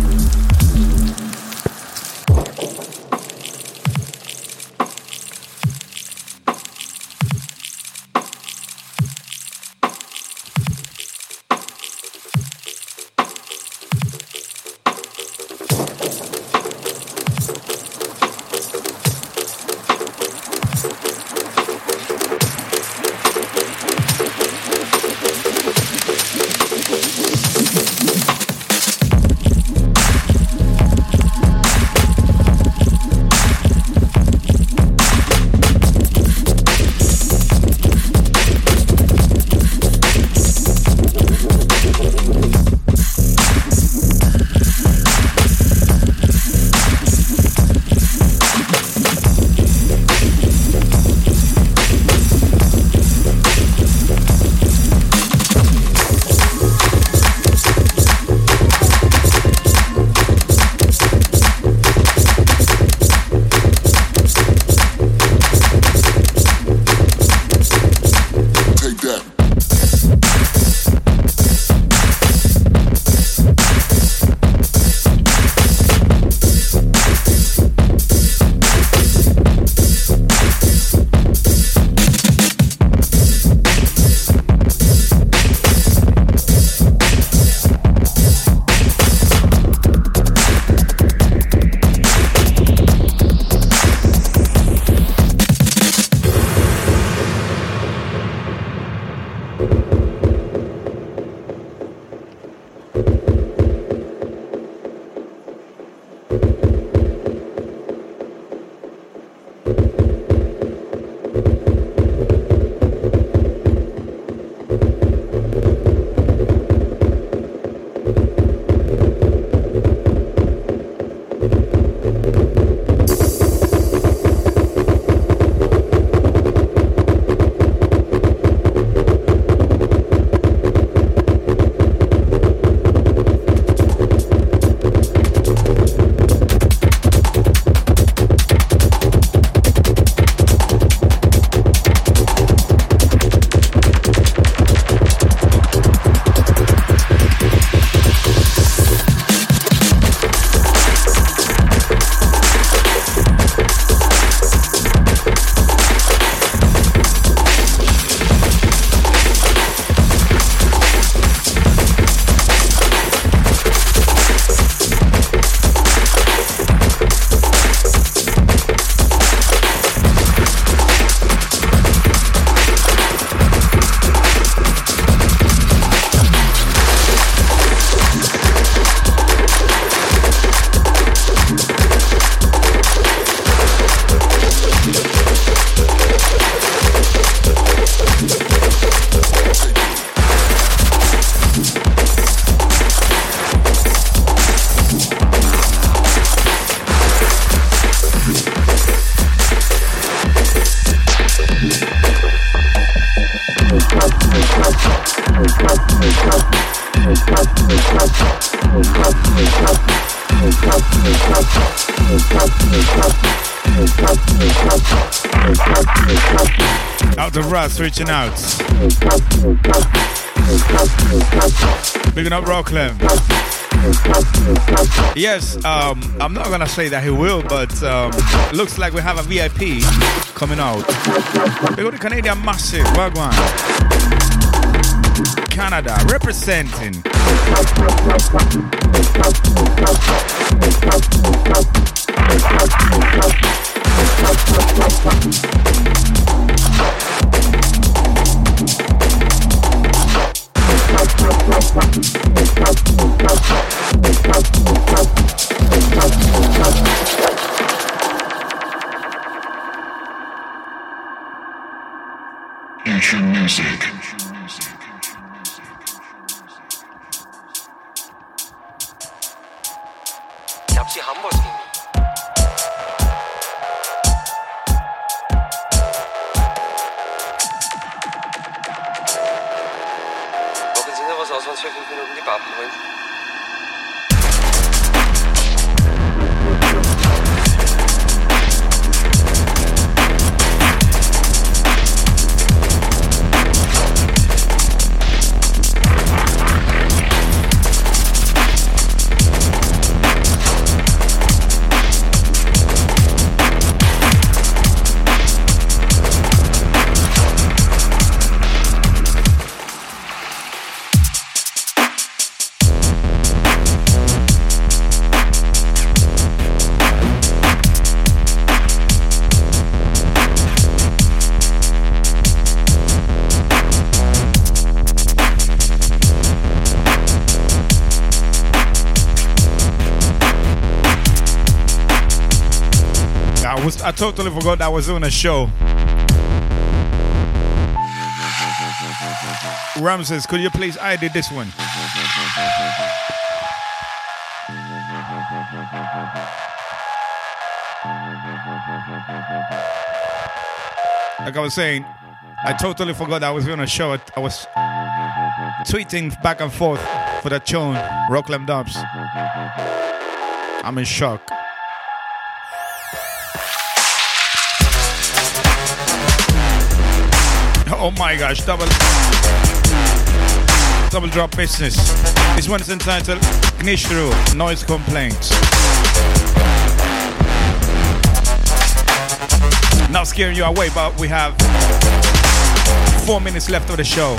Russ reaching out. Bigging up Rockland. Yes, um, I'm not gonna say that he will, but um, looks like we have a VIP coming out. We got the Canadian Massive, Wagwan. Canada representing. Thank you. Totally forgot I was on a show. Ramses, could you please ID this one? Like I was saying, I totally forgot I was on a show. I was tweeting back and forth for that tune, Rockland Dubs. I'm in shock. Oh my gosh, double double drop business. This one is entitled Gnishru Noise Complaints. Not scaring you away, but we have four minutes left of the show.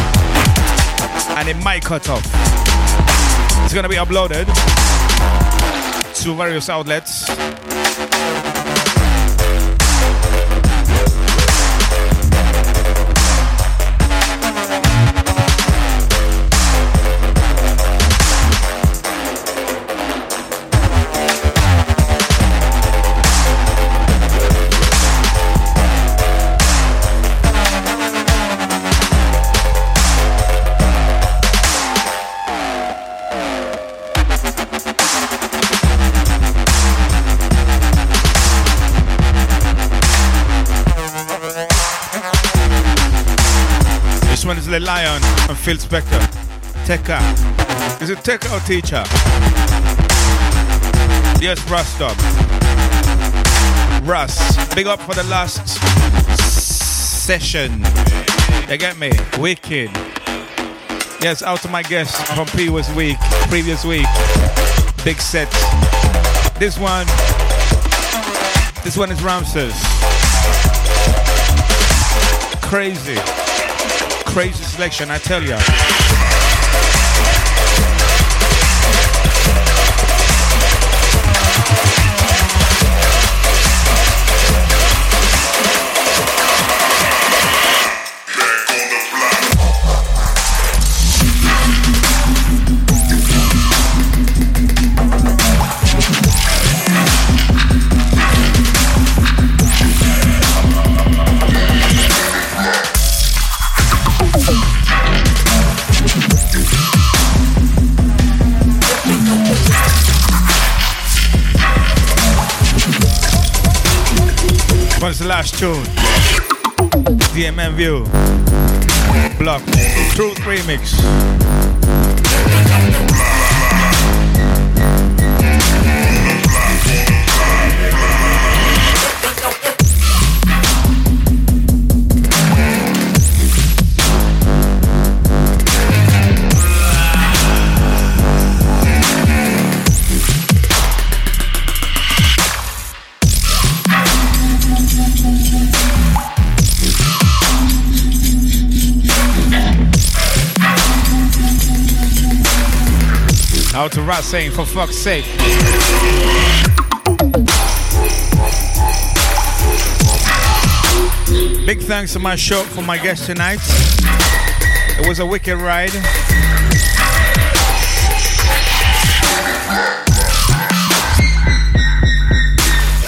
And it might cut off. It's gonna be uploaded to various outlets. The Lion and Phil Spector. Tekka. Is it Tekka or teacher? Yes, Russ stop. Russ, big up for the last session. You get me? Wicked. Yes, out to my guests from previous week, previous week. Big set. This one, this one is Ramses. Crazy crazy selection, I tell ya. Flash Tune, DMM View, Block, Truth Remix. Out to Rat saying, for fuck's sake. Big thanks to my show for my guest tonight. It was a wicked ride.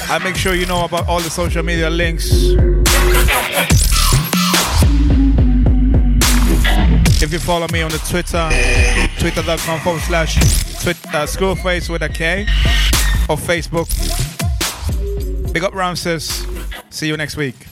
I make sure you know about all the social media links. If you follow me on the Twitter, twitter.com forward slash uh, screwface with a K, or Facebook. Big up Ramses. See you next week.